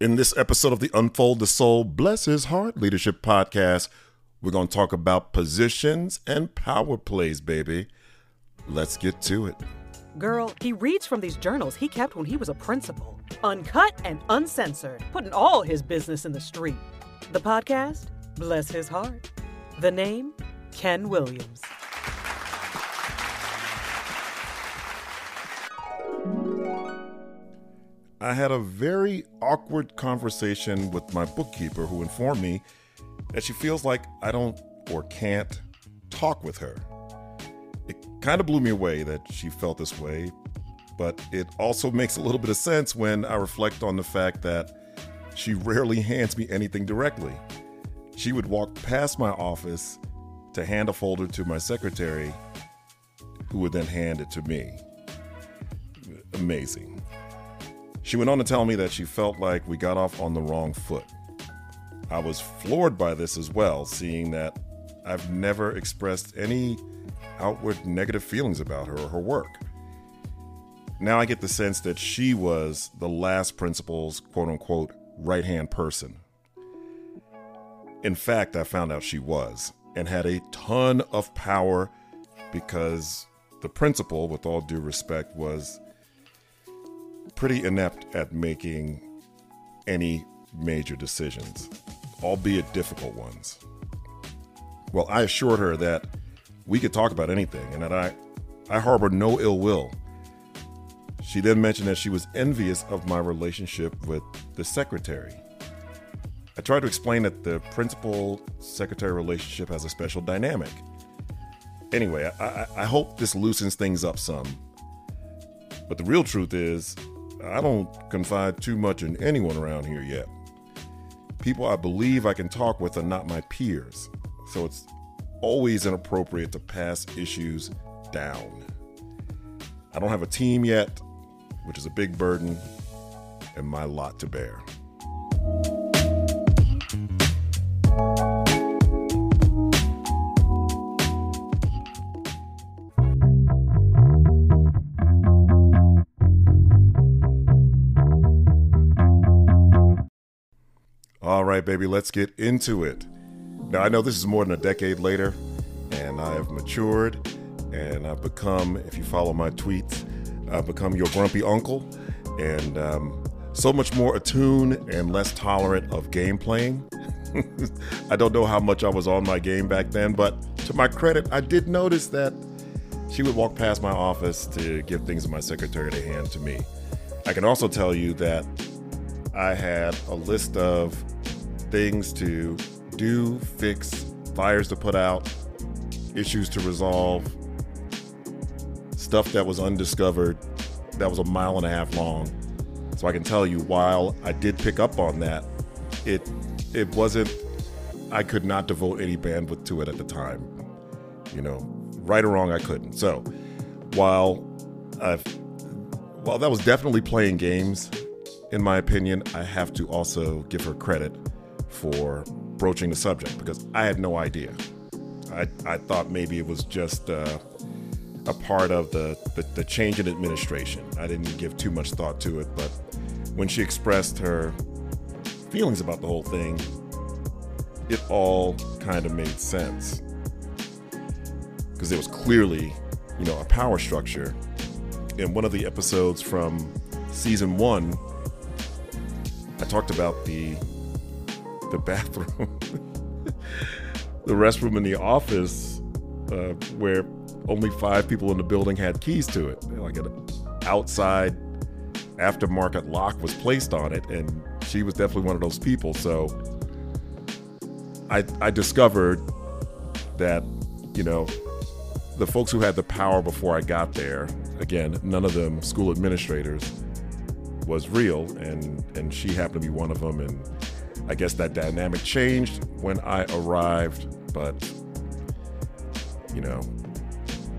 In this episode of the Unfold the Soul, Bless His Heart Leadership Podcast, we're going to talk about positions and power plays, baby. Let's get to it. Girl, he reads from these journals he kept when he was a principal, uncut and uncensored, putting all his business in the street. The podcast, Bless His Heart. The name, Ken Williams. I had a very awkward conversation with my bookkeeper who informed me that she feels like I don't or can't talk with her. It kind of blew me away that she felt this way, but it also makes a little bit of sense when I reflect on the fact that she rarely hands me anything directly. She would walk past my office to hand a folder to my secretary, who would then hand it to me. Amazing. She went on to tell me that she felt like we got off on the wrong foot. I was floored by this as well, seeing that I've never expressed any outward negative feelings about her or her work. Now I get the sense that she was the last principal's quote unquote right hand person. In fact, I found out she was and had a ton of power because the principal, with all due respect, was pretty inept at making any major decisions, albeit difficult ones. Well, I assured her that we could talk about anything and that I, I harbor no ill will. She then mentioned that she was envious of my relationship with the secretary. I tried to explain that the principal secretary relationship has a special dynamic. Anyway, I, I, hope this loosens things up some. But the real truth is, I don't confide too much in anyone around here yet. People I believe I can talk with are not my peers, so it's always inappropriate to pass issues down. I don't have a team yet, which is a big burden and my lot to bear. All right, baby, let's get into it. Now, I know this is more than a decade later, and I have matured, and I've become, if you follow my tweets, I've become your grumpy uncle, and um, so much more attuned and less tolerant of game playing. I don't know how much I was on my game back then, but to my credit, I did notice that she would walk past my office to give things to my secretary to hand to me. I can also tell you that I had a list of things to do, fix, fires to put out, issues to resolve, stuff that was undiscovered that was a mile and a half long. So I can tell you, while I did pick up on that, it it wasn't. I could not devote any bandwidth to it at the time. You know, right or wrong, I couldn't. So while I've while that was definitely playing games, in my opinion, I have to also give her credit for broaching the subject because I had no idea. I, I thought maybe it was just uh, a part of the, the, the change in administration. I didn't give too much thought to it, but when she expressed her feelings about the whole thing, it all kind of made sense. Because there was clearly, you know, a power structure. In one of the episodes from season one, I talked about the the bathroom, the restroom in the office, uh, where only five people in the building had keys to it. Like an outside aftermarket lock was placed on it, and she was definitely one of those people. So I, I discovered that, you know, the folks who had the power before I got there, again, none of them school administrators, was real, and and she happened to be one of them, and I guess that dynamic changed when I arrived, but you know,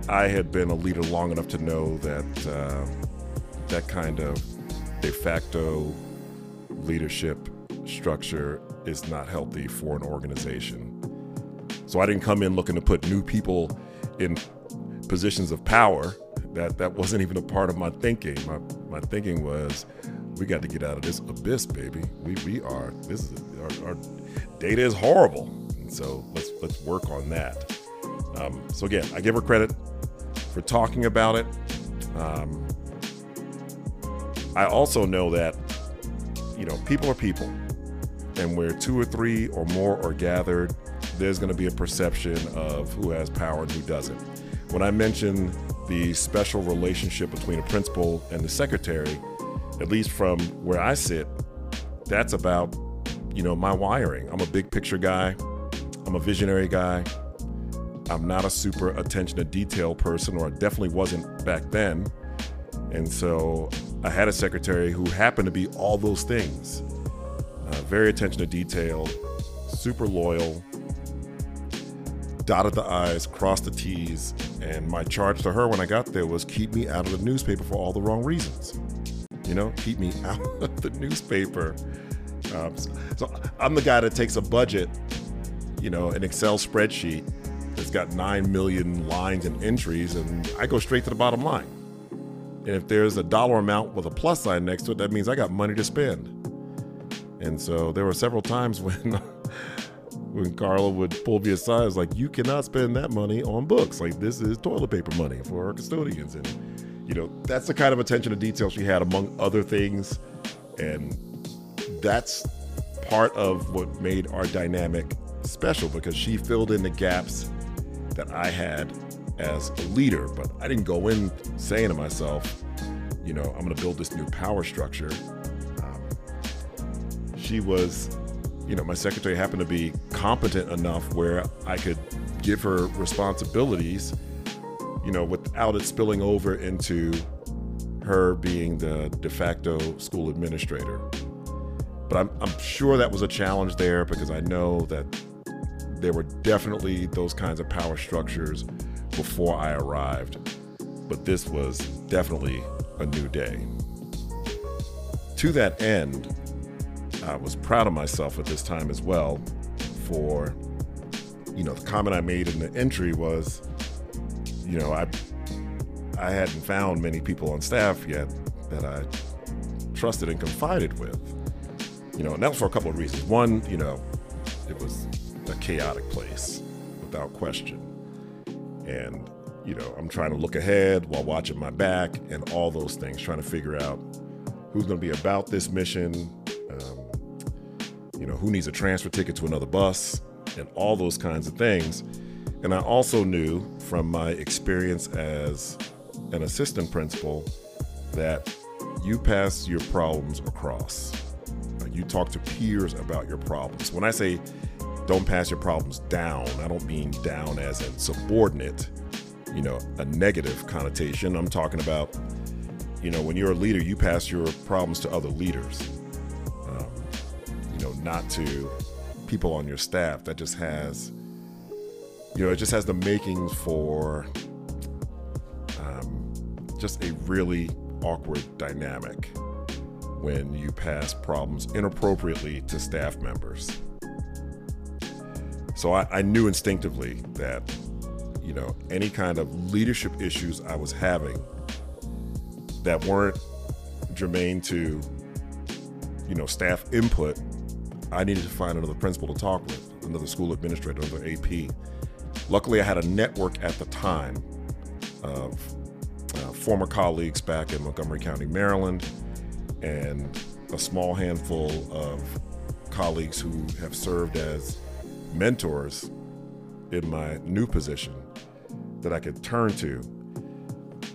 I had been a leader long enough to know that uh, that kind of de facto leadership structure is not healthy for an organization. So I didn't come in looking to put new people in positions of power. That that wasn't even a part of my thinking. My my thinking was we got to get out of this abyss, baby. We we are this is our, our data is horrible, and so let's let's work on that. Um, so again, I give her credit for talking about it. Um, I also know that you know people are people, and where two or three or more are gathered, there's going to be a perception of who has power and who doesn't. When I mention the special relationship between a principal and the secretary, at least from where I sit, that's about, you know, my wiring. I'm a big picture guy. I'm a visionary guy. I'm not a super attention to detail person, or I definitely wasn't back then. And so I had a secretary who happened to be all those things uh, very attention to detail, super loyal, dotted the I's, crossed the T's, and my charge to her when I got there was keep me out of the newspaper for all the wrong reasons. You know, keep me out of the newspaper. Um, so, so I'm the guy that takes a budget, you know, an Excel spreadsheet that's got 9 million lines and entries, and I go straight to the bottom line. And if there's a dollar amount with a plus sign next to it, that means I got money to spend. And so there were several times when when Carla would pull me aside, it's like, you cannot spend that money on books. Like this is toilet paper money for our custodians. And you know, that's the kind of attention to detail she had among other things. And that's part of what made our dynamic special because she filled in the gaps that I had as a leader. But I didn't go in saying to myself, you know, I'm going to build this new power structure. Um, she was you know, my secretary happened to be competent enough where I could give her responsibilities, you know, without it spilling over into her being the de facto school administrator. But I'm, I'm sure that was a challenge there because I know that there were definitely those kinds of power structures before I arrived. But this was definitely a new day. To that end, I was proud of myself at this time as well for, you know, the comment I made in the entry was, you know, I I hadn't found many people on staff yet that I trusted and confided with. You know, and that was for a couple of reasons. One, you know, it was a chaotic place without question. And, you know, I'm trying to look ahead while watching my back and all those things, trying to figure out who's going to be about this mission, um, you know, who needs a transfer ticket to another bus, and all those kinds of things. And I also knew from my experience as an assistant principal that you pass your problems across. You talk to peers about your problems. When I say don't pass your problems down, I don't mean down as in subordinate, you know, a negative connotation. I'm talking about, you know, when you're a leader, you pass your problems to other leaders um, you know, not to people on your staff. That just has, you know, it just has the makings for um, just a really awkward dynamic when you pass problems inappropriately to staff members. So I, I knew instinctively that, you know, any kind of leadership issues I was having that weren't germane to, you know, staff input I needed to find another principal to talk with, another school administrator, another AP. Luckily, I had a network at the time of uh, former colleagues back in Montgomery County, Maryland, and a small handful of colleagues who have served as mentors in my new position that I could turn to.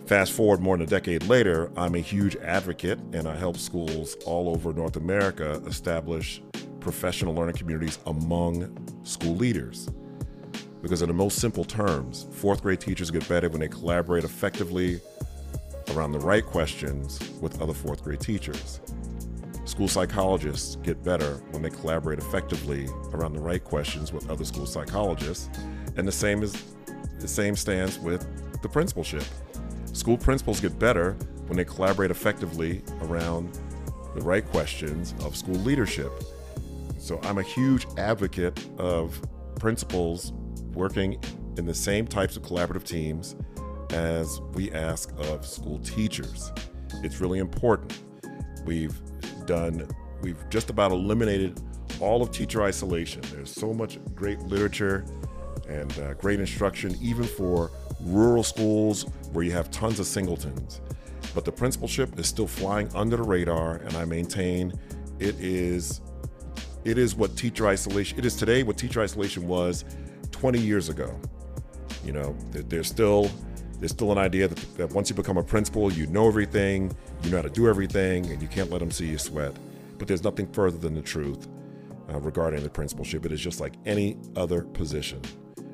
Fast forward more than a decade later, I'm a huge advocate and I help schools all over North America establish professional learning communities among school leaders. Because, in the most simple terms, fourth grade teachers get better when they collaborate effectively around the right questions with other fourth grade teachers. School psychologists get better when they collaborate effectively around the right questions with other school psychologists. And the same is the same stands with the principalship. School principals get better when they collaborate effectively around the right questions of school leadership. So I'm a huge advocate of principals working in the same types of collaborative teams as we ask of school teachers. It's really important. We've done, we've just about eliminated all of teacher isolation. There's so much great literature and uh, great instruction, even for rural schools where you have tons of singletons. But the principalship is still flying under the radar, and I maintain it is it is what teacher isolation it is today what teacher isolation was 20 years ago. You know, there's still there's still an idea that, that once you become a principal, you know everything, you know how to do everything, and you can't let them see you sweat. But there's nothing further than the truth uh, regarding the principalship. It is just like any other position,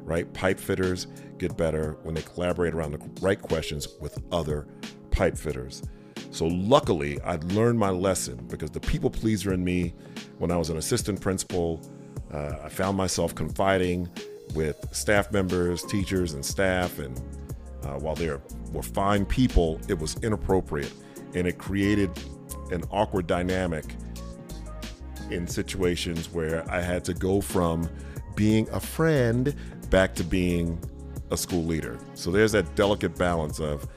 right? Pipe fitters get better when they collaborate around the right questions with other pipe fitters. So luckily, I learned my lesson because the people pleaser in me, when I was an assistant principal, uh, I found myself confiding with staff members, teachers, and staff. And uh, while they were fine people, it was inappropriate. And it created an awkward dynamic in situations where I had to go from being a friend back to being a school leader. So there's that delicate balance of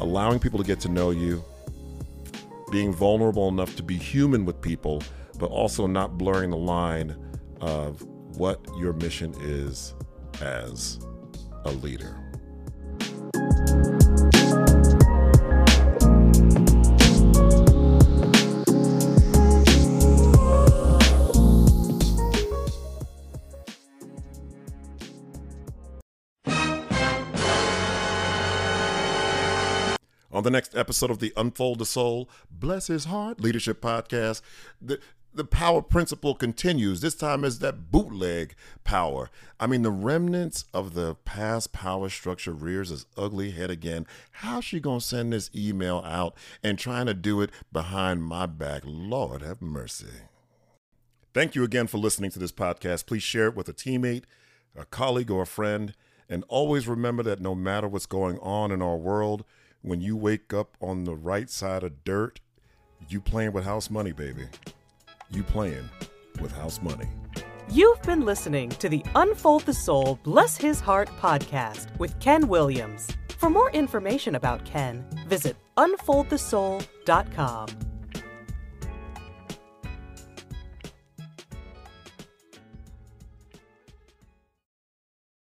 allowing people to get to know you, being vulnerable enough to be human with people, but also not blurring the line of what your mission is as a leader. On the next episode of the Unfold the Soul, Bless His Heart Leadership Podcast, the, the power principle continues. This time is that bootleg power. I mean, the remnants of the past power structure rears its ugly head again. How's she to send this email out and trying to do it behind my back? Lord have mercy. Thank you again for listening to this podcast. Please share it with a teammate, a colleague, or a friend. And always remember that no matter what's going on in our world, when you wake up on the right side of dirt, you playing with house money, baby. You playing with house money. You've been listening to the Unfold the Soul, Bless His Heart podcast with Ken Williams. For more information about Ken, visit unfoldthesoul.com.